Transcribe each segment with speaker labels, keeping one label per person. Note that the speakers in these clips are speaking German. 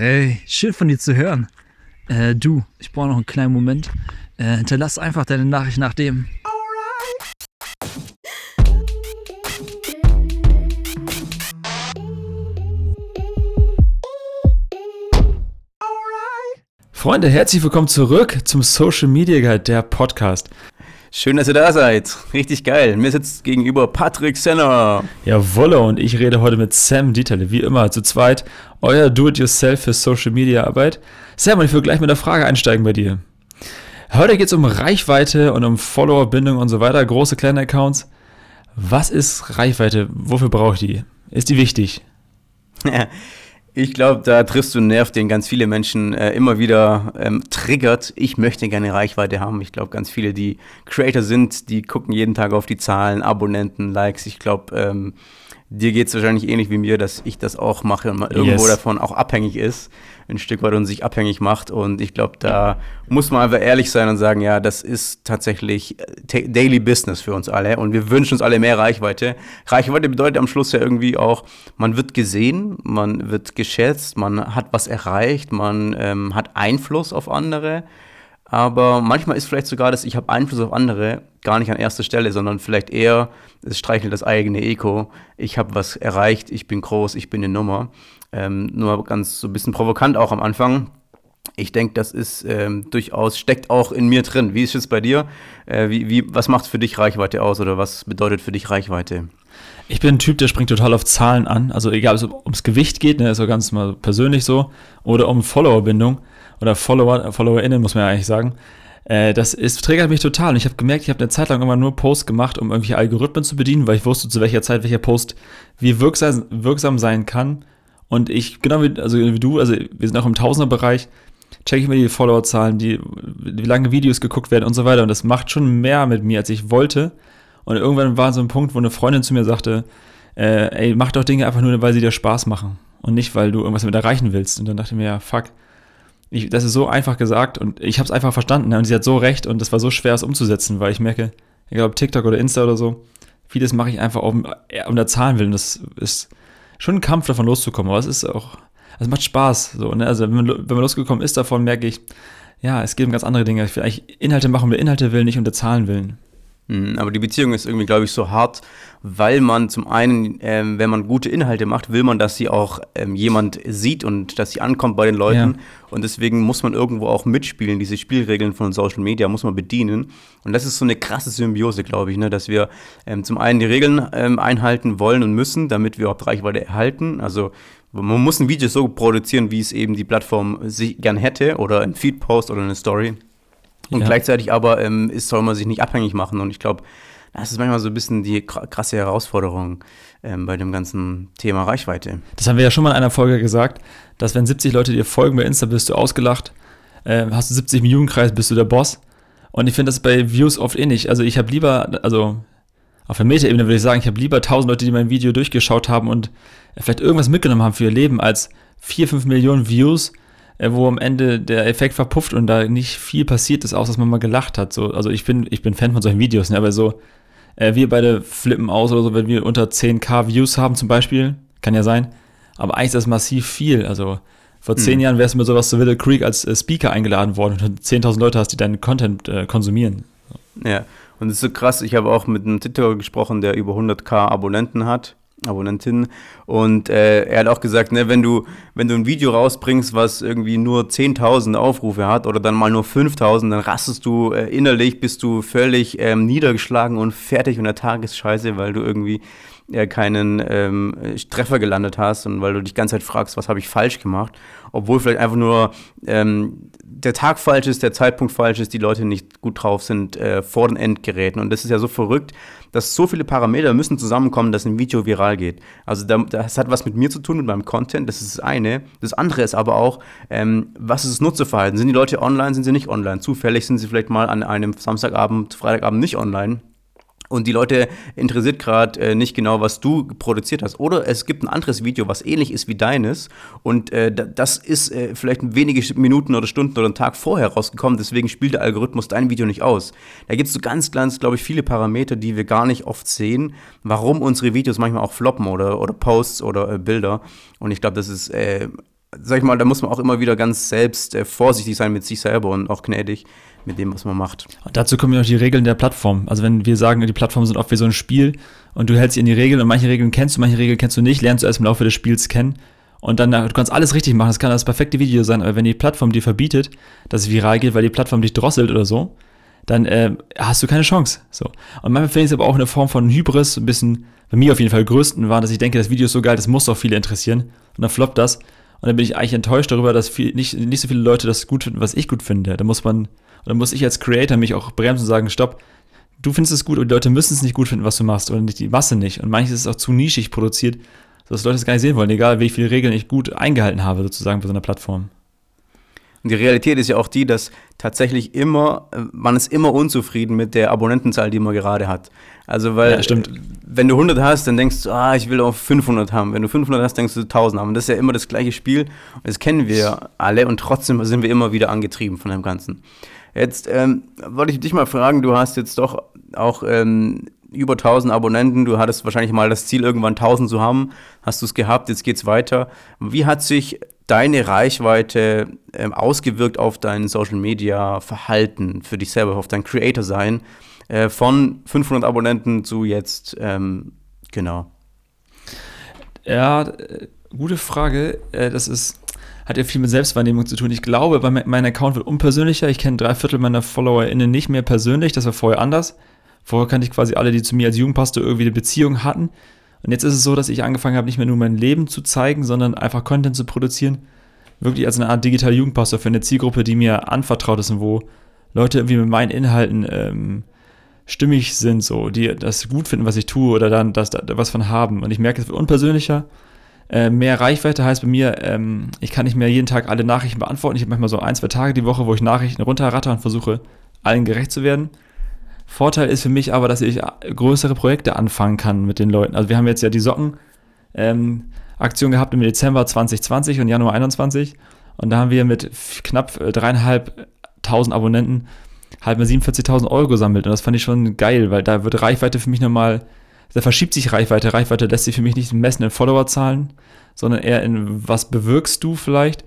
Speaker 1: Hey, schön von dir zu hören. Äh, du, ich brauche noch einen kleinen Moment. Äh, hinterlass einfach deine Nachricht nach dem. Freunde, herzlich willkommen zurück zum Social Media Guide, der Podcast.
Speaker 2: Schön, dass ihr da seid. Richtig geil. Mir sitzt gegenüber Patrick Senner.
Speaker 1: Jawolle, und ich rede heute mit Sam Dieterle, wie immer, zu zweit. Euer Do-it-yourself für Social Media Arbeit. Sam, und ich will gleich mit der Frage einsteigen bei dir. Heute geht es um Reichweite und um Followerbindung und so weiter, große, kleine Accounts. Was ist Reichweite? Wofür braucht die? Ist die wichtig?
Speaker 2: Ich glaube, da triffst du einen Nerv, den ganz viele Menschen äh, immer wieder ähm, triggert. Ich möchte gerne Reichweite haben. Ich glaube, ganz viele, die Creator sind, die gucken jeden Tag auf die Zahlen, Abonnenten, Likes. Ich glaube, ähm, dir geht es wahrscheinlich ähnlich wie mir, dass ich das auch mache und man irgendwo yes. davon auch abhängig ist ein Stück weit und sich abhängig macht. Und ich glaube, da muss man einfach ehrlich sein und sagen, ja, das ist tatsächlich äh, Daily Business für uns alle. Und wir wünschen uns alle mehr Reichweite. Reichweite bedeutet am Schluss ja irgendwie auch, man wird gesehen, man wird geschätzt, man hat was erreicht, man ähm, hat Einfluss auf andere. Aber manchmal ist vielleicht sogar das, ich habe Einfluss auf andere, gar nicht an erster Stelle, sondern vielleicht eher, es streichelt das eigene Ego. Ich habe was erreicht, ich bin groß, ich bin eine Nummer. Ähm, nur ganz so ein bisschen provokant auch am Anfang. Ich denke, das ist ähm, durchaus, steckt auch in mir drin. Wie ist es bei dir? Äh, wie, wie, was macht für dich Reichweite aus oder was bedeutet für dich Reichweite?
Speaker 1: Ich bin ein Typ, der springt total auf Zahlen an. Also egal, ob es ums Gewicht geht, ne, ist so ganz mal persönlich so, oder um Followerbindung oder Follower, FollowerInnen, muss man ja eigentlich sagen. Äh, das ist, triggert mich total. Und ich habe gemerkt, ich habe eine Zeit lang immer nur Posts gemacht, um irgendwelche Algorithmen zu bedienen, weil ich wusste, zu welcher Zeit welcher Post wie wirksam, wirksam sein kann und ich, genau wie, also wie du, also wir sind auch im Tausenderbereich, checke ich mir die Followerzahlen, die, wie lange Videos geguckt werden und so weiter. Und das macht schon mehr mit mir, als ich wollte. Und irgendwann war so ein Punkt, wo eine Freundin zu mir sagte, äh, ey, mach doch Dinge einfach nur, weil sie dir Spaß machen. Und nicht, weil du irgendwas damit erreichen willst. Und dann dachte ich mir, ja, fuck. Ich, das ist so einfach gesagt und ich habe es einfach verstanden. Ne? Und sie hat so recht und das war so schwer, es umzusetzen, weil ich merke, egal ob TikTok oder Insta oder so, vieles mache ich einfach um, um der Zahlen willen. Das ist schon ein Kampf davon loszukommen, aber es ist auch, es macht Spaß. So, ne? Also wenn man, wenn man losgekommen ist davon, merke ich, ja, es geht um ganz andere Dinge. Ich will eigentlich Inhalte machen, um der Inhalte willen, nicht um der Zahlen willen.
Speaker 2: Hm, aber die Beziehung ist irgendwie, glaube ich, so hart, weil man zum einen, ähm, wenn man gute Inhalte macht, will man, dass sie auch ähm, jemand sieht und dass sie ankommt bei den Leuten. Ja. Und deswegen muss man irgendwo auch mitspielen. Diese Spielregeln von Social Media muss man bedienen. Und das ist so eine krasse Symbiose, glaube ich, ne? dass wir ähm, zum einen die Regeln ähm, einhalten wollen und müssen, damit wir auch Reichweite erhalten. Also man muss ein Video so produzieren, wie es eben die Plattform sich gern hätte oder ein Feed-Post oder eine Story. Und ja. gleichzeitig aber ähm, ist, soll man sich nicht abhängig machen. Und ich glaube, das ist manchmal so ein bisschen die krasse Herausforderung ähm, bei dem ganzen Thema Reichweite.
Speaker 1: Das haben wir ja schon mal in einer Folge gesagt, dass wenn 70 Leute dir folgen bei Insta, bist du ausgelacht. Äh, hast du 70 Millionen Kreis, bist du der Boss. Und ich finde das bei Views oft ähnlich. Also ich habe lieber, also auf der Meta-Ebene würde ich sagen, ich habe lieber 1000 Leute, die mein Video durchgeschaut haben und vielleicht irgendwas mitgenommen haben für ihr Leben, als 4, 5 Millionen Views, wo am Ende der Effekt verpufft und da nicht viel passiert ist, außer dass man mal gelacht hat. So, also ich bin, ich bin Fan von solchen Videos, ne, aber so, äh, wir beide flippen aus oder so, wenn wir unter 10k Views haben zum Beispiel, kann ja sein, aber eigentlich ist das massiv viel. Also vor zehn hm. Jahren wärst du mit sowas zu Willow Creek als äh, Speaker eingeladen worden und 10.000 Leute hast, die deinen Content äh, konsumieren.
Speaker 2: Ja, und es ist so krass, ich habe auch mit einem TikToker gesprochen, der über 100k Abonnenten hat Abonnentin. Und äh, er hat auch gesagt, ne, wenn du, wenn du ein Video rausbringst, was irgendwie nur 10.000 Aufrufe hat oder dann mal nur 5.000, dann rastest du äh, innerlich, bist du völlig ähm, niedergeschlagen und fertig und der Tag ist scheiße, weil du irgendwie äh, keinen ähm, Treffer gelandet hast und weil du dich die ganze Zeit fragst, was habe ich falsch gemacht, obwohl vielleicht einfach nur ähm, der Tag falsch ist, der Zeitpunkt falsch ist, die Leute nicht gut drauf sind äh, vor den Endgeräten. Und das ist ja so verrückt, dass so viele Parameter müssen zusammenkommen, dass ein Video viral geht. Also das hat was mit mir zu tun, mit meinem Content, das ist das eine. Das andere ist aber auch, ähm, was ist das Nutzerverhalten? Sind die Leute online, sind sie nicht online? Zufällig sind sie vielleicht mal an einem Samstagabend, Freitagabend nicht online und die Leute interessiert gerade äh, nicht genau, was du produziert hast. Oder es gibt ein anderes Video, was ähnlich ist wie deines und äh, das ist äh, vielleicht wenige Minuten oder Stunden oder einen Tag vorher rausgekommen, deswegen spielt der Algorithmus dein Video nicht aus. Da gibt es so ganz, ganz, glaube ich, viele Parameter, die wir gar nicht oft sehen, warum unsere Videos manchmal auch floppen oder, oder Posts oder äh, Bilder. Und ich glaube, das ist äh, sag ich mal, da muss man auch immer wieder ganz selbst äh, vorsichtig sein mit sich selber und auch gnädig mit dem, was man macht.
Speaker 1: Und dazu kommen ja noch die Regeln der Plattform. Also wenn wir sagen, die Plattformen sind oft wie so ein Spiel und du hältst dich in die Regeln und manche Regeln kennst du, manche Regeln kennst du nicht, lernst du erst im Laufe des Spiels kennen und dann, du kannst alles richtig machen, das kann das perfekte Video sein, aber wenn die Plattform dir verbietet, dass es viral geht, weil die Plattform dich drosselt oder so, dann äh, hast du keine Chance. So. Und manchmal finde ich es aber auch eine Form von Hybris, ein bisschen, bei mir auf jeden Fall größten war, dass ich denke, das Video ist so geil, das muss auch viele interessieren. Und dann floppt das. Und dann bin ich eigentlich enttäuscht darüber, dass viel, nicht, nicht so viele Leute das gut finden, was ich gut finde. Da muss man, da muss ich als Creator mich auch bremsen und sagen, stopp, du findest es gut und die Leute müssen es nicht gut finden, was du machst, oder nicht die Masse nicht. Und manches ist auch zu nischig produziert, dass Leute es gar nicht sehen wollen, egal wie viele Regeln ich gut eingehalten habe, sozusagen bei so einer Plattform.
Speaker 2: Und die Realität ist ja auch die, dass tatsächlich immer, äh, man ist immer unzufrieden mit der Abonnentenzahl, die man gerade hat. Also, weil, ja, stimmt. wenn du 100 hast, dann denkst du, ah, ich will auch 500 haben. Wenn du 500 hast, denkst du 1000 haben. Und das ist ja immer das gleiche Spiel. Und das kennen wir alle und trotzdem sind wir immer wieder angetrieben von dem Ganzen. Jetzt ähm, wollte ich dich mal fragen, du hast jetzt doch auch ähm, über 1000 Abonnenten, du hattest wahrscheinlich mal das Ziel, irgendwann 1000 zu haben, hast du es gehabt, jetzt geht's weiter. Wie hat sich deine Reichweite ähm, ausgewirkt auf dein Social Media Verhalten für dich selber, auf dein Creator sein, äh, von 500 Abonnenten zu jetzt, ähm, genau?
Speaker 1: Ja, äh, gute Frage. Äh, das ist hat ja viel mit Selbstwahrnehmung zu tun. Ich glaube, mein Account wird unpersönlicher. Ich kenne drei Viertel meiner FollowerInnen nicht mehr persönlich. Das war vorher anders. Vorher kannte ich quasi alle, die zu mir als Jugendpastor irgendwie eine Beziehung hatten. Und jetzt ist es so, dass ich angefangen habe, nicht mehr nur mein Leben zu zeigen, sondern einfach Content zu produzieren. Wirklich als eine Art digitaler Jugendpastor für eine Zielgruppe, die mir anvertraut ist und wo Leute irgendwie mit meinen Inhalten ähm, stimmig sind, so, die das gut finden, was ich tue oder dann das, da, was von haben. Und ich merke, es wird unpersönlicher äh, mehr Reichweite heißt bei mir, ähm, ich kann nicht mehr jeden Tag alle Nachrichten beantworten. Ich habe manchmal so ein, zwei Tage die Woche, wo ich Nachrichten runterratter und versuche, allen gerecht zu werden. Vorteil ist für mich aber, dass ich größere Projekte anfangen kann mit den Leuten. Also wir haben jetzt ja die Socken ähm, Aktion gehabt im Dezember 2020 und Januar 21 und da haben wir mit knapp äh, dreieinhalbtausend Abonnenten halt mal 47.000 Euro gesammelt und das fand ich schon geil, weil da wird Reichweite für mich nochmal da verschiebt sich Reichweite. Reichweite lässt sich für mich nicht messen in Followerzahlen, sondern eher in was bewirkst du vielleicht.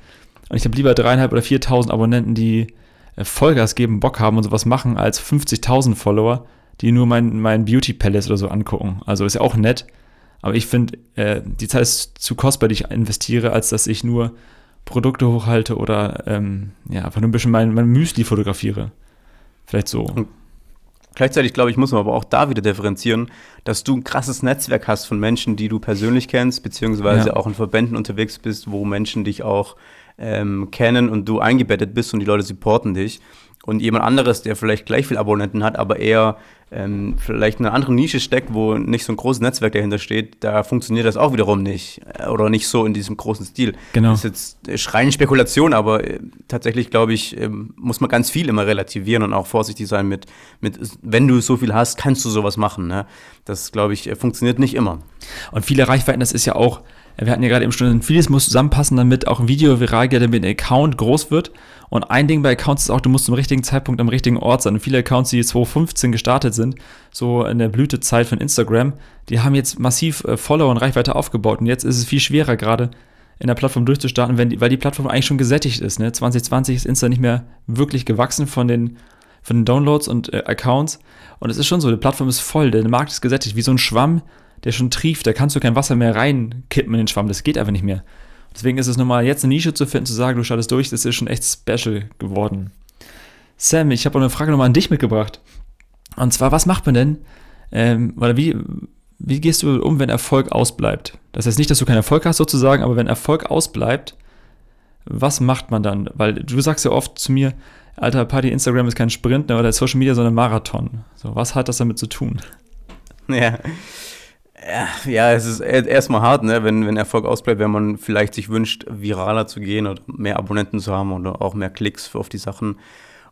Speaker 1: Und ich habe lieber dreieinhalb oder 4.000 Abonnenten, die äh, Vollgas geben, Bock haben und sowas machen, als 50.000 Follower, die nur mein, mein Beauty Palace oder so angucken. Also ist ja auch nett. Aber ich finde, äh, die Zeit ist zu kostbar, die ich investiere, als dass ich nur Produkte hochhalte oder ähm, ja, einfach nur ein bisschen mein, mein Müsli fotografiere. Vielleicht so.
Speaker 2: Gleichzeitig, glaube ich, muss man aber auch da wieder differenzieren, dass du ein krasses Netzwerk hast von Menschen, die du persönlich kennst, beziehungsweise ja. auch in Verbänden unterwegs bist, wo Menschen dich auch ähm, kennen und du eingebettet bist und die Leute supporten dich und jemand anderes, der vielleicht gleich viel Abonnenten hat, aber eher ähm, vielleicht in einer anderen Nische steckt, wo nicht so ein großes Netzwerk dahinter steht, da funktioniert das auch wiederum nicht. Äh, oder nicht so in diesem großen Stil.
Speaker 1: Genau.
Speaker 2: Das ist jetzt reine Spekulation, aber äh, tatsächlich, glaube ich, äh, muss man ganz viel immer relativieren und auch vorsichtig sein mit, mit wenn du so viel hast, kannst du sowas machen. Ne? Das, glaube ich, funktioniert nicht immer.
Speaker 1: Und viele Reichweiten, das ist ja auch, wir hatten ja gerade eben schon, vieles muss zusammenpassen, damit auch ein Video viral geht, damit ein Account groß wird. Und ein Ding bei Accounts ist auch, du musst zum richtigen Zeitpunkt am richtigen Ort sein. Und viele Accounts, die 2015 gestartet sind, so in der Blütezeit von Instagram, die haben jetzt massiv äh, Follower und Reichweite aufgebaut. Und jetzt ist es viel schwerer, gerade in der Plattform durchzustarten, wenn die, weil die Plattform eigentlich schon gesättigt ist. Ne? 2020 ist Insta nicht mehr wirklich gewachsen von den, von den Downloads und äh, Accounts. Und es ist schon so, die Plattform ist voll, der Markt ist gesättigt, wie so ein Schwamm, der schon trieft. Da kannst du kein Wasser mehr reinkippen in den Schwamm. Das geht einfach nicht mehr. Deswegen ist es nochmal jetzt eine Nische zu finden, zu sagen, du startest durch, das ist schon echt special geworden. Sam, ich habe eine Frage nochmal an dich mitgebracht. Und zwar, was macht man denn, ähm, oder wie, wie gehst du um, wenn Erfolg ausbleibt? Das heißt nicht, dass du keinen Erfolg hast sozusagen, aber wenn Erfolg ausbleibt, was macht man dann? Weil du sagst ja oft zu mir, alter Party, Instagram ist kein Sprint ne, oder Social Media, sondern Marathon. So, was hat das damit zu tun?
Speaker 2: Ja, ja, es ist erstmal hart, ne? wenn, wenn Erfolg ausbleibt, wenn man vielleicht sich wünscht, viraler zu gehen oder mehr Abonnenten zu haben oder auch mehr Klicks auf die Sachen.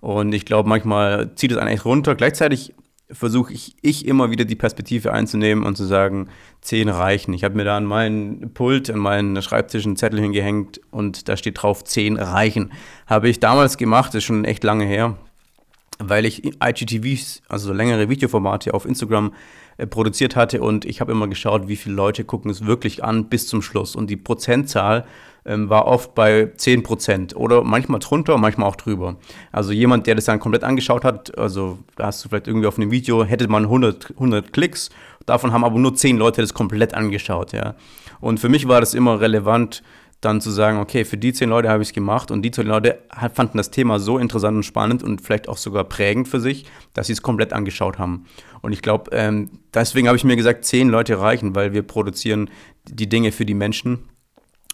Speaker 2: Und ich glaube, manchmal zieht es einen echt runter. Gleichzeitig versuche ich, ich immer wieder die Perspektive einzunehmen und zu sagen, zehn reichen. Ich habe mir da an meinen Pult, an meinen Schreibtisch einen Zettel hingehängt und da steht drauf, zehn reichen. Habe ich damals gemacht, ist schon echt lange her. weil ich IGTVs, also längere Videoformate auf Instagram produziert hatte und ich habe immer geschaut, wie viele Leute gucken es wirklich an bis zum Schluss. Und die Prozentzahl ähm, war oft bei 10 Prozent oder manchmal drunter, manchmal auch drüber. Also jemand, der das dann komplett angeschaut hat, also da hast du vielleicht irgendwie auf einem Video, hätte man 100, 100 Klicks, davon haben aber nur 10 Leute das komplett angeschaut, ja. Und für mich war das immer relevant, dann zu sagen, okay, für die zehn Leute habe ich es gemacht und die zehn Leute fanden das Thema so interessant und spannend und vielleicht auch sogar prägend für sich, dass sie es komplett angeschaut haben. Und ich glaube, ähm, deswegen habe ich mir gesagt, zehn Leute reichen, weil wir produzieren die Dinge für die Menschen.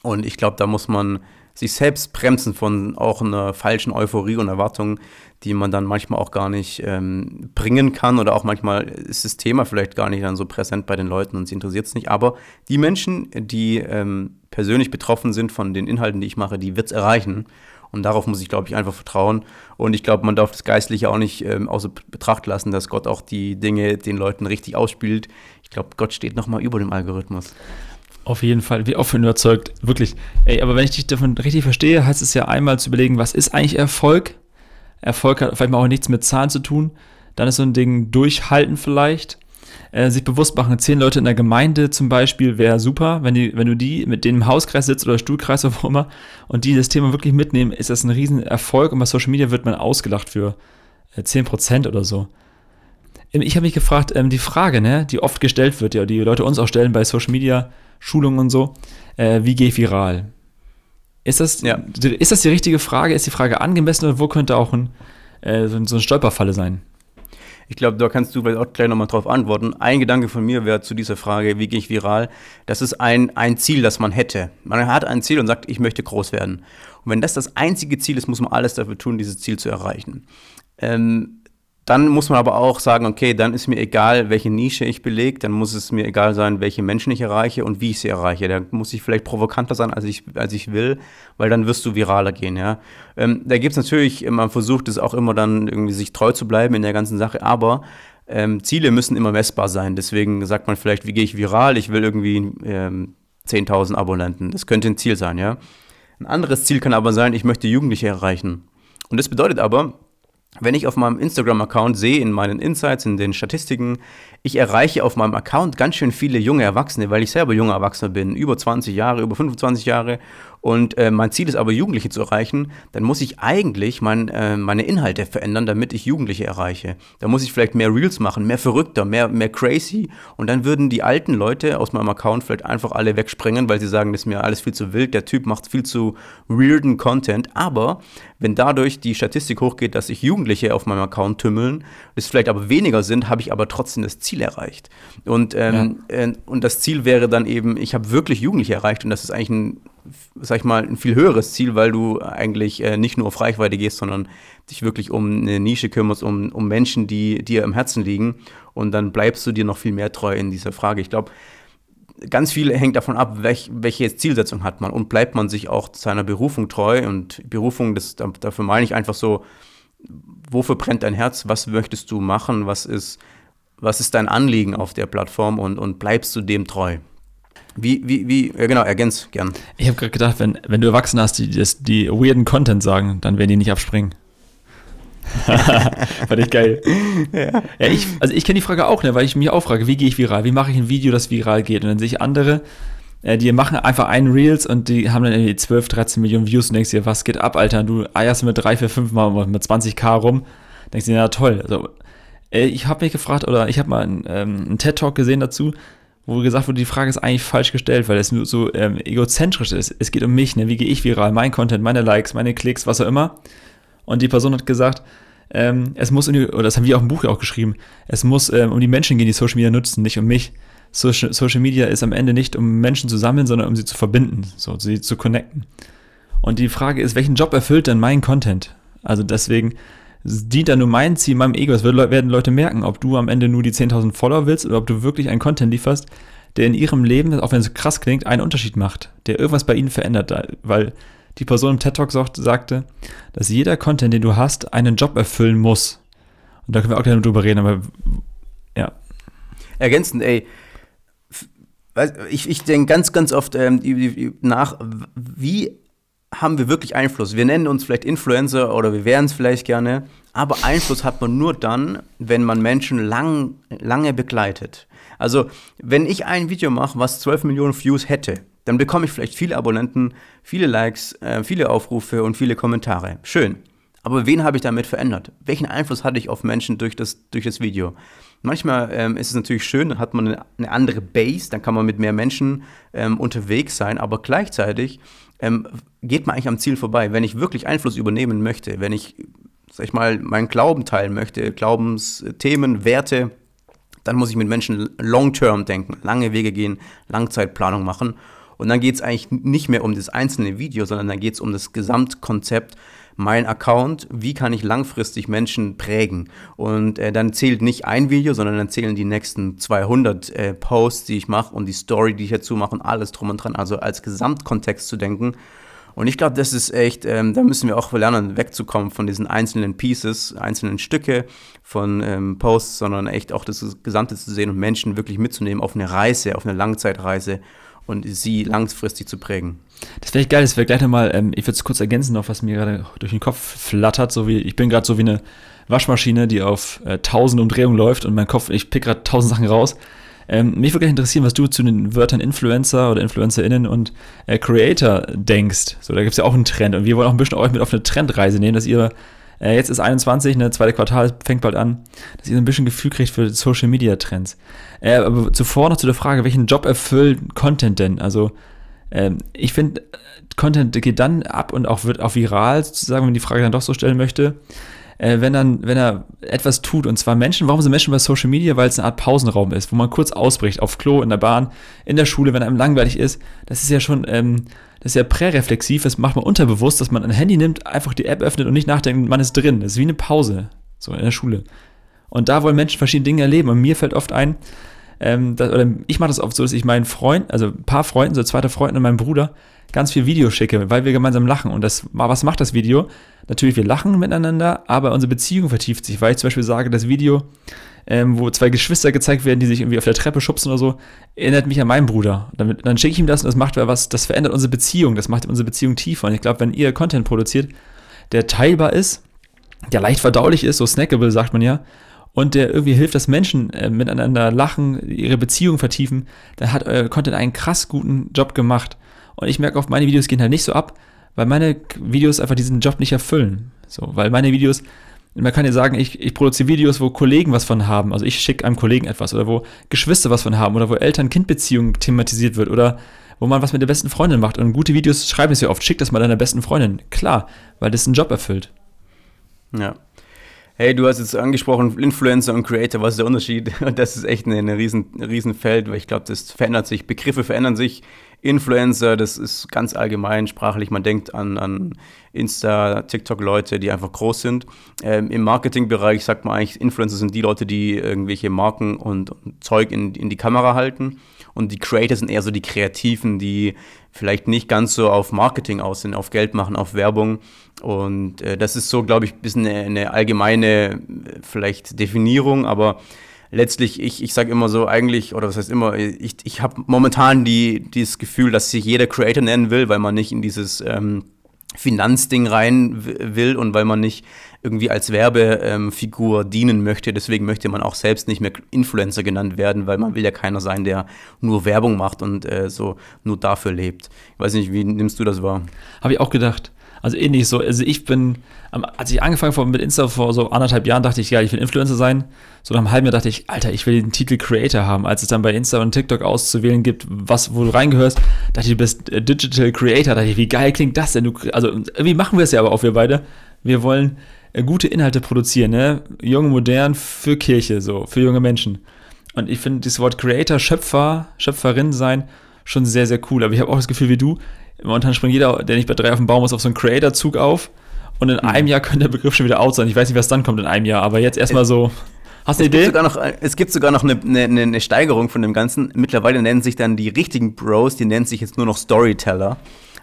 Speaker 2: Und ich glaube, da muss man sich selbst bremsen von auch einer falschen Euphorie und Erwartung, die man dann manchmal auch gar nicht ähm, bringen kann oder auch manchmal ist das Thema vielleicht gar nicht dann so präsent bei den Leuten und sie interessiert es nicht. Aber die Menschen, die ähm, persönlich betroffen sind von den Inhalten, die ich mache, die wird es erreichen. Und darauf muss ich, glaube ich, einfach vertrauen. Und ich glaube, man darf das Geistliche auch nicht ähm, außer Betracht lassen, dass Gott auch die Dinge den Leuten richtig ausspielt. Ich glaube, Gott steht nochmal über dem Algorithmus.
Speaker 1: Auf jeden Fall, wie offen überzeugt, wirklich. Ey, aber wenn ich dich davon richtig verstehe, heißt es ja einmal zu überlegen, was ist eigentlich Erfolg? Erfolg hat vielleicht mal auch nichts mit Zahlen zu tun. Dann ist so ein Ding durchhalten vielleicht. Äh, sich bewusst machen, zehn Leute in der Gemeinde zum Beispiel wäre super, wenn, die, wenn du die mit denen im Hauskreis sitzt oder Stuhlkreis oder wo immer und die das Thema wirklich mitnehmen, ist das ein Riesenerfolg und bei Social Media wird man ausgelacht für äh, 10% oder so. Ähm, ich habe mich gefragt, ähm, die Frage, ne, die oft gestellt wird, ja, die Leute uns auch stellen bei Social Media, Schulungen und so, äh, wie gehe ich viral? Ist das, ja. ist das die richtige Frage? Ist die Frage angemessen oder wo könnte auch ein, äh, so, so eine Stolperfalle sein?
Speaker 2: Ich glaube, da kannst du vielleicht auch gleich nochmal drauf antworten. Ein Gedanke von mir wäre zu dieser Frage, wie gehe ich viral? Das ist ein, ein Ziel, das man hätte. Man hat ein Ziel und sagt, ich möchte groß werden. Und wenn das das einzige Ziel ist, muss man alles dafür tun, dieses Ziel zu erreichen. Ähm, dann muss man aber auch sagen, okay, dann ist mir egal, welche Nische ich belege, dann muss es mir egal sein, welche Menschen ich erreiche und wie ich sie erreiche. Da muss ich vielleicht provokanter sein, als ich, als ich will, weil dann wirst du viraler gehen, ja. Ähm, da gibt es natürlich, man versucht es auch immer dann irgendwie sich treu zu bleiben in der ganzen Sache, aber ähm, Ziele müssen immer messbar sein. Deswegen sagt man vielleicht, wie gehe ich viral? Ich will irgendwie ähm, 10.000 Abonnenten. Das könnte ein Ziel sein, ja. Ein anderes Ziel kann aber sein, ich möchte Jugendliche erreichen. Und das bedeutet aber, wenn ich auf meinem Instagram-Account sehe, in meinen Insights, in den Statistiken, ich erreiche auf meinem Account ganz schön viele junge Erwachsene, weil ich selber junger Erwachsener bin, über 20 Jahre, über 25 Jahre und äh, mein Ziel ist aber, Jugendliche zu erreichen, dann muss ich eigentlich mein, äh, meine Inhalte verändern, damit ich Jugendliche erreiche. Da muss ich vielleicht mehr Reels machen, mehr verrückter, mehr, mehr crazy und dann würden die alten Leute aus meinem Account vielleicht einfach alle wegspringen, weil sie sagen, das ist mir alles viel zu wild, der Typ macht viel zu weirden Content, aber wenn dadurch die Statistik hochgeht, dass sich Jugendliche auf meinem Account tümmeln, es vielleicht aber weniger sind, habe ich aber trotzdem das Ziel erreicht. Und, ähm, ja. äh, und das Ziel wäre dann eben, ich habe wirklich Jugendliche erreicht und das ist eigentlich ein sag ich mal, ein viel höheres Ziel, weil du eigentlich äh, nicht nur auf Reichweite gehst, sondern dich wirklich um eine Nische kümmerst, um, um Menschen, die dir im Herzen liegen. Und dann bleibst du dir noch viel mehr treu in dieser Frage. Ich glaube, ganz viel hängt davon ab, welch, welche Zielsetzung hat man und bleibt man sich auch seiner Berufung treu. Und Berufung, das, dafür meine ich einfach so, wofür brennt dein Herz? Was möchtest du machen? Was ist, was ist dein Anliegen auf der Plattform und, und bleibst du dem treu? Wie, wie, wie, ja genau, ergänz gern.
Speaker 1: Ich habe gerade gedacht, wenn, wenn du Erwachsene hast, die das, die weirden Content sagen, dann werden die nicht abspringen. Fand ich geil. Ja. ja ich, also ich kenne die Frage auch, ne, weil ich mich auch frage, wie gehe ich viral? Wie mache ich ein Video, das viral geht? Und dann sehe ich andere, äh, die machen einfach einen Reels und die haben dann irgendwie 12, 13 Millionen Views und denkst dir, was geht ab, Alter? Und du eierst mit 3, 4, 5 Mal mit 20k rum. Denkst dir, ja toll. Also, äh, ich habe mich gefragt, oder ich habe mal einen, ähm, einen TED-Talk gesehen dazu, wo gesagt wurde, die Frage ist eigentlich falsch gestellt, weil es nur so ähm, egozentrisch ist. Es geht um mich, ne? wie gehe ich viral, mein Content, meine Likes, meine Klicks, was auch immer. Und die Person hat gesagt, ähm, es muss, um die, oder das haben wir auch im Buch auch geschrieben, es muss ähm, um die Menschen gehen, die Social Media nutzen, nicht um mich. Social, Social Media ist am Ende nicht, um Menschen zu sammeln, sondern um sie zu verbinden, so, sie zu connecten. Und die Frage ist, welchen Job erfüllt denn mein Content? Also deswegen, dient da nur mein Ziel, meinem Ego. Es werden Leute merken, ob du am Ende nur die 10.000 Follower willst oder ob du wirklich einen Content lieferst, der in ihrem Leben, auch wenn es krass klingt, einen Unterschied macht, der irgendwas bei ihnen verändert, weil die Person im TED Talk sagte, dass jeder Content, den du hast, einen Job erfüllen muss. Und da können wir auch gerne drüber reden, aber ja.
Speaker 2: Ergänzend, ey, ich, ich denke ganz, ganz oft ähm, nach, wie haben wir wirklich Einfluss. Wir nennen uns vielleicht Influencer oder wir wären es vielleicht gerne, aber Einfluss hat man nur dann, wenn man Menschen lang, lange begleitet. Also, wenn ich ein Video mache, was 12 Millionen Views hätte, dann bekomme ich vielleicht viele Abonnenten, viele Likes, äh, viele Aufrufe und viele Kommentare. Schön. Aber wen habe ich damit verändert? Welchen Einfluss hatte ich auf Menschen durch das, durch das Video? Manchmal ähm, ist es natürlich schön, dann hat man eine, andere Base, dann kann man mit mehr Menschen ähm, unterwegs sein, aber gleichzeitig ähm, geht man eigentlich am Ziel vorbei. Wenn ich wirklich Einfluss übernehmen möchte, wenn ich, sag ich mal, meinen Glauben teilen möchte, Glaubensthemen, Werte, dann muss ich mit Menschen long-term denken, lange Wege gehen, Langzeitplanung machen. Und dann geht es eigentlich nicht mehr um das einzelne Video, sondern dann geht es um das Gesamtkonzept, mein Account, wie kann ich langfristig Menschen prägen. Und äh, dann zählt nicht ein Video, sondern dann zählen die nächsten 200 äh, Posts, die ich mache und die Story, die ich dazu mache und alles drum und dran. Also als Gesamtkontext zu denken. Und ich glaube, das ist echt, ähm, da müssen wir auch lernen, wegzukommen von diesen einzelnen Pieces, einzelnen Stücke von ähm, Posts, sondern echt auch das Gesamte zu sehen und Menschen wirklich mitzunehmen auf eine Reise, auf eine Langzeitreise und sie langfristig zu prägen.
Speaker 1: Das wäre echt geil, das wäre gleich nochmal, ähm, ich würde es kurz ergänzen noch, was mir gerade durch den Kopf flattert, so wie, ich bin gerade so wie eine Waschmaschine, die auf äh, 1000 Umdrehungen läuft und mein Kopf, ich pick gerade 1000 Sachen raus. Ähm, mich würde interessieren, was du zu den Wörtern Influencer oder InfluencerInnen und äh, Creator denkst. So, da gibt es ja auch einen Trend und wir wollen auch ein bisschen euch mit auf eine Trendreise nehmen, dass ihr äh, jetzt ist 21, ne, zweite Quartal fängt bald an, dass ihr ein bisschen Gefühl kriegt für Social Media Trends. Äh, aber zuvor noch zu der Frage, welchen Job erfüllt Content denn? Also, ähm, ich finde, Content geht dann ab und auch wird auch viral, sozusagen, wenn man die Frage dann doch so stellen möchte, äh, wenn, dann, wenn er etwas tut. Und zwar Menschen, warum sind Menschen bei Social Media? Weil es eine Art Pausenraum ist, wo man kurz ausbricht, auf Klo, in der Bahn, in der Schule, wenn einem langweilig ist. Das ist ja schon, ähm, das ist ja präreflexiv, das macht man unterbewusst, dass man ein Handy nimmt, einfach die App öffnet und nicht nachdenkt, man ist drin. Das ist wie eine Pause, so in der Schule. Und da wollen Menschen verschiedene Dinge erleben. Und mir fällt oft ein, ähm, das, oder ich mache das oft so, dass ich meinen Freund, also ein paar Freunden, so zweiter Freund und meinem Bruder, ganz viel Videos schicke, weil wir gemeinsam lachen. Und das, was macht das Video? Natürlich, wir lachen miteinander, aber unsere Beziehung vertieft sich, weil ich zum Beispiel sage, das Video, ähm, wo zwei Geschwister gezeigt werden, die sich irgendwie auf der Treppe schubsen oder so, erinnert mich an meinen Bruder. Dann, dann schicke ich ihm das und das macht was, das verändert unsere Beziehung, das macht unsere Beziehung tiefer. Und ich glaube, wenn ihr Content produziert, der teilbar ist, der leicht verdaulich ist, so snackable sagt man ja, und der irgendwie hilft, dass Menschen äh, miteinander lachen, ihre Beziehung vertiefen, dann hat euer Content einen krass guten Job gemacht. Und ich merke oft, meine Videos gehen halt nicht so ab, weil meine Videos einfach diesen Job nicht erfüllen. So, weil meine Videos, man kann ja sagen, ich, ich produziere Videos, wo Kollegen was von haben. Also ich schicke einem Kollegen etwas oder wo Geschwister was von haben oder wo Eltern-Kind-Beziehung thematisiert wird oder wo man was mit der besten Freundin macht. Und gute Videos schreiben es ja oft, schick das mal deiner besten Freundin. Klar, weil das einen Job erfüllt.
Speaker 2: Ja. Hey, du hast jetzt angesprochen, Influencer und Creator, was ist der Unterschied? Das ist echt ein eine riesen, riesen weil ich glaube, das verändert sich, Begriffe verändern sich. Influencer, das ist ganz allgemein sprachlich, man denkt an, an Insta, TikTok-Leute, die einfach groß sind. Ähm, Im Marketingbereich sagt man eigentlich, Influencer sind die Leute, die irgendwelche Marken und, und Zeug in, in die Kamera halten. Und die Creator sind eher so die Kreativen, die vielleicht nicht ganz so auf Marketing aus sind, auf Geld machen, auf Werbung. Und äh, das ist so, glaube ich, ein bisschen eine, eine allgemeine äh, vielleicht Definierung, aber letztlich, ich, ich sage immer so, eigentlich, oder was heißt immer, ich, ich habe momentan die, dieses Gefühl, dass sich jeder Creator nennen will, weil man nicht in dieses ähm, Finanzding rein will und weil man nicht irgendwie als Werbefigur ähm, dienen möchte. Deswegen möchte man auch selbst nicht mehr Influencer genannt werden, weil man will ja keiner sein, der nur Werbung macht und äh, so nur dafür lebt. Ich weiß nicht, wie nimmst du das wahr?
Speaker 1: Habe ich auch gedacht. Also ähnlich so. Also ich bin, als ich angefangen habe mit Insta vor so anderthalb Jahren, dachte ich, ja, ich will Influencer sein. So nach einem halben Jahr dachte ich, Alter, ich will den Titel Creator haben. Als es dann bei Insta und TikTok auszuwählen gibt, was, wo du reingehörst, dachte ich, du bist Digital Creator. Dachte ich, wie geil klingt das denn? Du, also irgendwie machen wir es ja aber auch, wir beide. Wir wollen äh, gute Inhalte produzieren, ne? Jung, modern für Kirche, so, für junge Menschen. Und ich finde das Wort Creator, Schöpfer, Schöpferin sein, schon sehr, sehr cool. Aber ich habe auch das Gefühl wie du, momentan springt jeder, der nicht bei drei auf dem Baum ist, auf so einen Creator-Zug auf. Und in mhm. einem Jahr könnte der Begriff schon wieder out sein. Ich weiß nicht, was dann kommt in einem Jahr, aber jetzt erstmal so.
Speaker 2: Hast du eine Idee? Gibt noch, es gibt sogar noch eine, eine, eine, Steigerung von dem Ganzen. Mittlerweile nennen sich dann die richtigen Bros, die nennen sich jetzt nur noch Storyteller.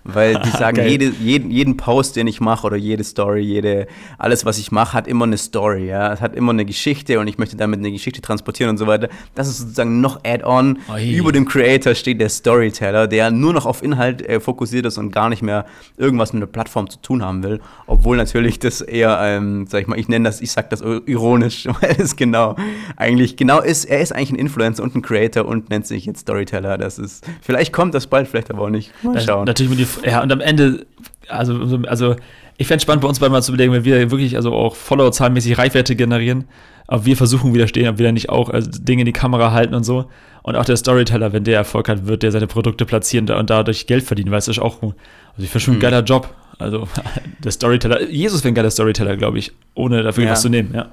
Speaker 2: Weil die sagen, jede, jeden, jeden Post, den ich mache oder jede Story, jede, alles, was ich mache, hat immer eine Story, ja. Es hat immer eine Geschichte und ich möchte damit eine Geschichte transportieren und so weiter. Das ist sozusagen noch Add-on. Über dem Creator steht der Storyteller, der nur noch auf Inhalt äh, fokussiert ist und gar nicht mehr irgendwas mit der Plattform zu tun haben will. Obwohl natürlich das eher, ähm, sag ich mal, ich nenne das, ich sag das ironisch, weil es genau, eigentlich genau ist, er ist eigentlich ein Influencer und ein Creator und nennt sich jetzt Storyteller. Das ist, vielleicht kommt das bald, vielleicht aber auch nicht.
Speaker 1: Mal schauen. Natürlich, die, ja, und am Ende, also, also ich fände es spannend, bei uns beiden mal zu überlegen, wenn wir wirklich also auch Follower-zahlenmäßig Reichweite generieren, ob wir versuchen widerstehen, ob wir dann nicht auch also Dinge in die Kamera halten und so. Und auch der Storyteller, wenn der Erfolg hat, wird der seine Produkte platzieren und dadurch Geld verdienen, weil es ist auch, also ich finde schon ein mhm. geiler Job. Also der Storyteller, Jesus wäre ein geiler Storyteller, glaube ich, ohne dafür ja. was zu nehmen, ja.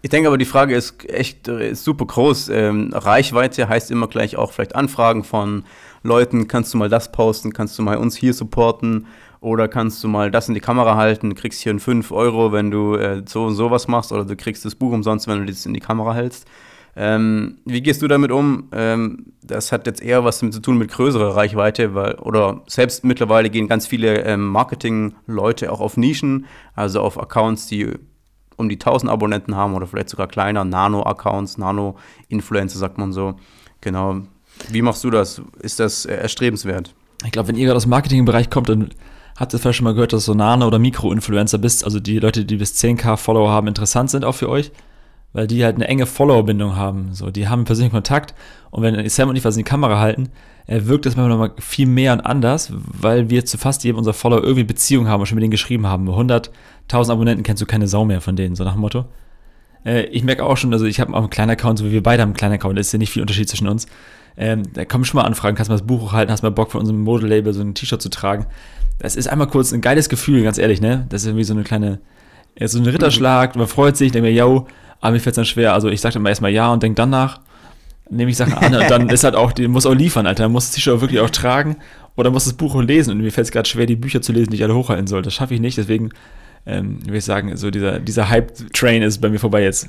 Speaker 2: Ich denke aber, die Frage ist echt ist super groß. Ähm, Reichweite heißt immer gleich auch vielleicht Anfragen von Leuten, kannst du mal das posten, kannst du mal uns hier supporten oder kannst du mal das in die Kamera halten, kriegst hier einen 5 Euro, wenn du äh, so und sowas machst oder du kriegst das Buch umsonst, wenn du das in die Kamera hältst. Ähm, wie gehst du damit um? Ähm, das hat jetzt eher was damit zu tun mit größerer Reichweite, weil, oder selbst mittlerweile gehen ganz viele ähm, Marketing-Leute auch auf Nischen, also auf Accounts, die um die 1000 Abonnenten haben oder vielleicht sogar kleiner, Nano-Accounts, Nano-Influencer, sagt man so. Genau. Wie machst du das? Ist das erstrebenswert?
Speaker 1: Ich glaube, wenn ihr gerade aus dem Marketingbereich kommt, dann habt ihr vielleicht schon mal gehört, dass so Nano- oder Mikro-Influencer bist, also die Leute, die bis 10k Follower haben, interessant sind auch für euch, weil die halt eine enge Follower-Bindung haben. So, die haben persönlichen Kontakt und wenn Sam und ich was in die Kamera halten, wirkt das manchmal noch mal viel mehr und anders, weil wir zu fast jedem unserer Follower irgendwie Beziehung haben und schon mit denen geschrieben haben. 100.000 Abonnenten kennst du keine Sau mehr von denen, so nach dem Motto. Äh, ich merke auch schon, also ich habe auch einen kleinen Account, so wie wir beide haben einen kleinen Account, da ist ja nicht viel Unterschied zwischen uns. Ähm, da kommen schon mal Anfragen, kannst du mal das Buch hochhalten, hast mal Bock von unserem Modelabel so ein T-Shirt zu tragen. Das ist einmal kurz ein geiles Gefühl, ganz ehrlich, ne? Das ist irgendwie so eine kleine, so ein Ritterschlag, man freut sich, denkt mir, yo, aber mir fällt es dann schwer. Also ich sage dann erstmal ja und denke dann nach nehme ich Sachen an und dann ist halt auch, die muss auch liefern, Alter. Man muss das T-Shirt wirklich auch tragen oder muss das Buch auch lesen. Und mir fällt es gerade schwer, die Bücher zu lesen, die ich alle hochhalten soll. Das schaffe ich nicht, deswegen ähm, würde ich sagen, so dieser, dieser Hype-Train ist bei mir vorbei jetzt.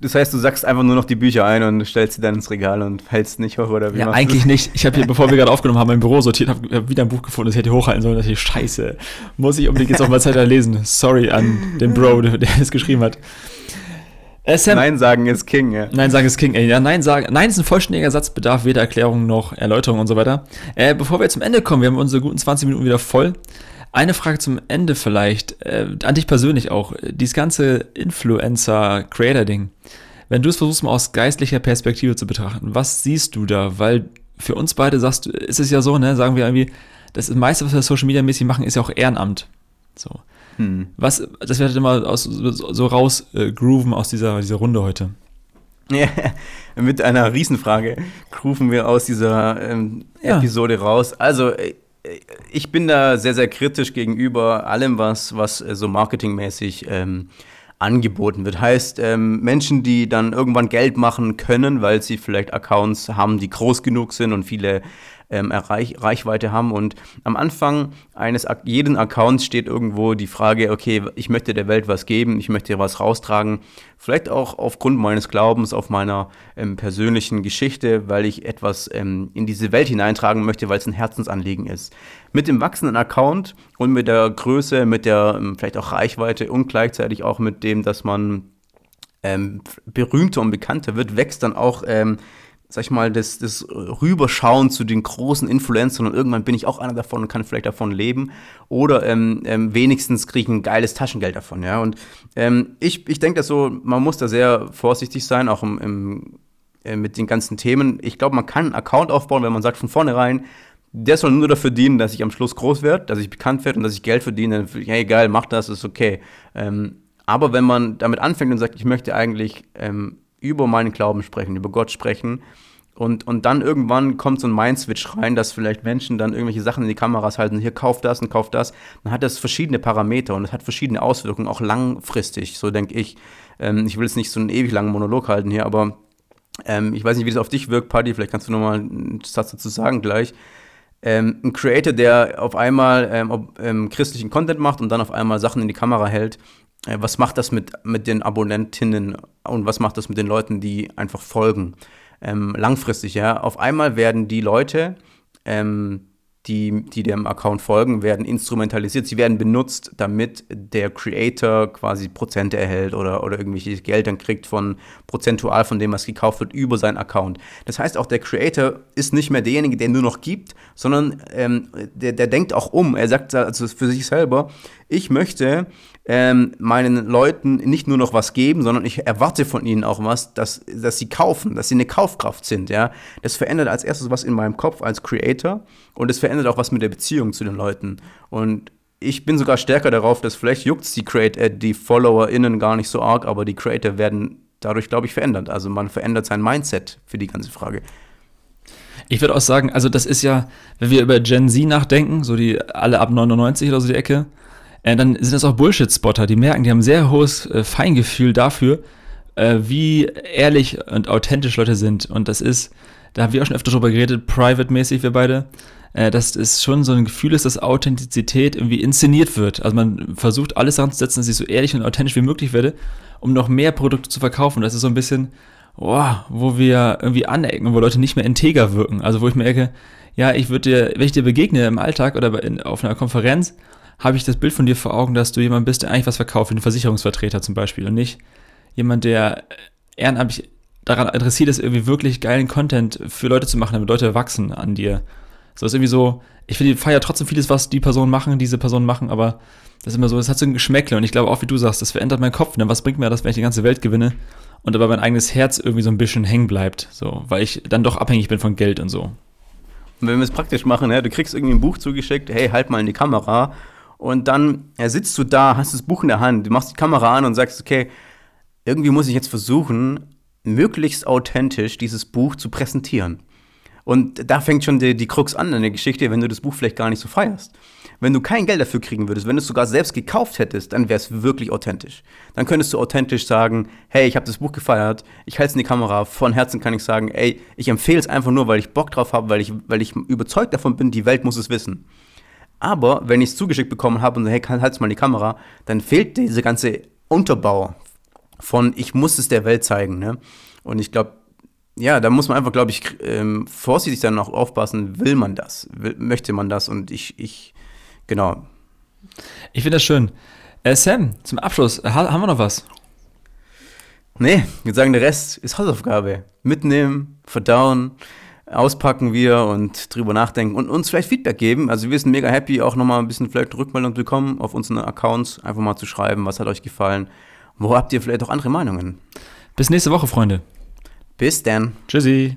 Speaker 2: Das heißt, du sagst einfach nur noch die Bücher ein und stellst sie dann ins Regal und hältst nicht hoch oder
Speaker 1: wie? Ja, eigentlich nicht. Ich habe hier, bevor wir gerade aufgenommen haben, mein Büro sortiert, habe hab wieder ein Buch gefunden, das ich hätte hochhalten sollen. Da dachte ich, scheiße, muss ich unbedingt jetzt auch mal Zeit lesen. Sorry an den Bro, der, der es geschrieben hat.
Speaker 2: Äh, Sam, Nein sagen ist King, ja.
Speaker 1: Nein sagen ist King, ey. Ja, Nein sagen. Nein ist ein vollständiger Satz, bedarf weder Erklärung noch Erläuterung und so weiter. Äh, bevor wir zum Ende kommen, wir haben unsere guten 20 Minuten wieder voll. Eine Frage zum Ende vielleicht, äh, an dich persönlich auch. Dieses ganze Influencer-Creator-Ding. Wenn du es versuchst, mal aus geistlicher Perspektive zu betrachten, was siehst du da? Weil für uns beide sagst du, ist es ja so, ne, sagen wir irgendwie, das meiste, was wir Social Media mäßig machen, ist ja auch Ehrenamt. So. Hm. Was, das wird immer aus, so raus äh, grooven aus dieser, dieser Runde heute.
Speaker 2: Ja, mit einer Riesenfrage grooven wir aus dieser ähm, ja. Episode raus. Also, äh, ich bin da sehr, sehr kritisch gegenüber allem, was, was äh, so marketingmäßig ähm, angeboten wird. Heißt, ähm, Menschen, die dann irgendwann Geld machen können, weil sie vielleicht Accounts haben, die groß genug sind und viele ähm, Reich, Reichweite haben. Und am Anfang eines jeden Accounts steht irgendwo die Frage, okay, ich möchte der Welt was geben, ich möchte was raustragen. Vielleicht auch aufgrund meines Glaubens, auf meiner ähm, persönlichen Geschichte, weil ich etwas ähm, in diese Welt hineintragen möchte, weil es ein Herzensanliegen ist. Mit dem wachsenden Account und mit der Größe, mit der ähm, vielleicht auch Reichweite und gleichzeitig auch mit dem, dass man ähm, berühmter und bekannter wird, wächst dann auch ähm, sag ich mal, das, das Rüberschauen zu den großen Influencern und irgendwann bin ich auch einer davon und kann vielleicht davon leben. Oder ähm, ähm, wenigstens kriege ich ein geiles Taschengeld davon, ja. Und ähm, ich, ich denke, so, man muss da sehr vorsichtig sein, auch im, im äh, mit den ganzen Themen. Ich glaube, man kann einen Account aufbauen, wenn man sagt von vornherein, der soll nur dafür dienen, dass ich am Schluss groß werde, dass ich bekannt werde und dass ich Geld verdiene. Dann, hey, geil, mach das, ist okay. Ähm, aber wenn man damit anfängt und sagt, ich möchte eigentlich ähm, über meinen Glauben sprechen, über Gott sprechen. Und, und dann irgendwann kommt so ein Mindswitch rein, dass vielleicht Menschen dann irgendwelche Sachen in die Kameras halten, hier kauf das und kauf das. Dann hat das verschiedene Parameter und es hat verschiedene Auswirkungen, auch langfristig, so denke ich. Ähm, ich will jetzt nicht so einen ewig langen Monolog halten hier, aber ähm, ich weiß nicht, wie das auf dich wirkt, Paddy, vielleicht kannst du nochmal einen Satz dazu sagen gleich. Ähm, ein Creator, der auf einmal ähm, ob, ähm, christlichen Content macht und dann auf einmal Sachen in die Kamera hält, was macht das mit, mit den Abonnentinnen und was macht das mit den Leuten, die einfach folgen? Ähm, langfristig, ja. Auf einmal werden die Leute, ähm, die, die dem Account folgen, werden instrumentalisiert. Sie werden benutzt, damit der Creator quasi Prozente erhält oder, oder irgendwelche Geld dann kriegt von prozentual von dem, was gekauft wird, über seinen Account. Das heißt, auch der Creator ist nicht mehr derjenige, der nur noch gibt, sondern ähm, der, der denkt auch um. Er sagt also für sich selber, ich möchte ähm, meinen Leuten nicht nur noch was geben, sondern ich erwarte von ihnen auch was, dass, dass sie kaufen, dass sie eine Kaufkraft sind, ja. Das verändert als erstes was in meinem Kopf als Creator und es verändert auch was mit der Beziehung zu den Leuten. Und ich bin sogar stärker darauf, dass vielleicht juckt die Creator, äh, die FollowerInnen gar nicht so arg, aber die Creator werden dadurch, glaube ich, verändert. Also man verändert sein Mindset für die ganze Frage.
Speaker 1: Ich würde auch sagen, also das ist ja, wenn wir über Gen Z nachdenken, so die alle ab 99 oder so die Ecke, äh, dann sind das auch Bullshit-Spotter, die merken, die haben sehr hohes äh, Feingefühl dafür, äh, wie ehrlich und authentisch Leute sind. Und das ist, da haben wir auch schon öfter drüber geredet, private-mäßig wir beide, äh, dass es schon so ein Gefühl ist, dass Authentizität irgendwie inszeniert wird. Also man versucht alles daran zu setzen, dass ich so ehrlich und authentisch wie möglich werde, um noch mehr Produkte zu verkaufen. Das ist so ein bisschen, oh, wo wir irgendwie anecken, wo Leute nicht mehr integer wirken. Also wo ich merke, ja, ich würde dir, wenn ich dir begegne im Alltag oder in, auf einer Konferenz, habe ich das Bild von dir vor Augen, dass du jemand bist, der eigentlich was verkauft, wie ein Versicherungsvertreter zum Beispiel und nicht jemand, der ehrenamtlich daran interessiert ist, irgendwie wirklich geilen Content für Leute zu machen, damit Leute wachsen an dir. So ist irgendwie so, ich finde, ich feiere trotzdem vieles, was die Personen machen, diese Personen machen, aber das ist immer so, es hat so ein Geschmäckle und ich glaube auch, wie du sagst, das verändert meinen Kopf. Ne? Was bringt mir das, wenn ich die ganze Welt gewinne und aber mein eigenes Herz irgendwie so ein bisschen hängen bleibt, so, weil ich dann doch abhängig bin von Geld und so.
Speaker 2: Und wenn wir es praktisch machen, ja, du kriegst irgendwie ein Buch zugeschickt, hey, halt mal in die Kamera und dann ja, sitzt du da, hast das Buch in der Hand, du machst die Kamera an und sagst, okay, irgendwie muss ich jetzt versuchen, möglichst authentisch dieses Buch zu präsentieren. Und da fängt schon die, die Krux an in der Geschichte, wenn du das Buch vielleicht gar nicht so feierst. Wenn du kein Geld dafür kriegen würdest, wenn du es sogar selbst gekauft hättest, dann wäre es wirklich authentisch. Dann könntest du authentisch sagen, hey, ich habe das Buch gefeiert, ich halte es in die Kamera, von Herzen kann ich sagen, ey, ich empfehle es einfach nur, weil ich Bock drauf habe, weil ich, weil ich überzeugt davon bin, die Welt muss es wissen. Aber wenn ich es zugeschickt bekommen habe und hey, halt mal die Kamera, dann fehlt dieser ganze Unterbau von ich muss es der Welt zeigen. Ne? Und ich glaube, ja, da muss man einfach, glaube ich, ähm, vorsichtig dann auch aufpassen, will man das, will, möchte man das und ich, ich, genau.
Speaker 1: Ich finde das schön. Äh, Sam, zum Abschluss, ha haben wir noch was?
Speaker 2: Nee, ich würde sagen, der Rest ist Hausaufgabe. Mitnehmen, verdauen, auspacken wir und drüber nachdenken und uns vielleicht Feedback geben. Also wir sind mega happy, auch nochmal ein bisschen vielleicht Rückmeldung bekommen auf unseren Accounts, einfach mal zu schreiben, was hat euch gefallen, wo habt ihr vielleicht auch andere Meinungen.
Speaker 1: Bis nächste Woche, Freunde.
Speaker 2: Bis dann.
Speaker 1: Tschüssi.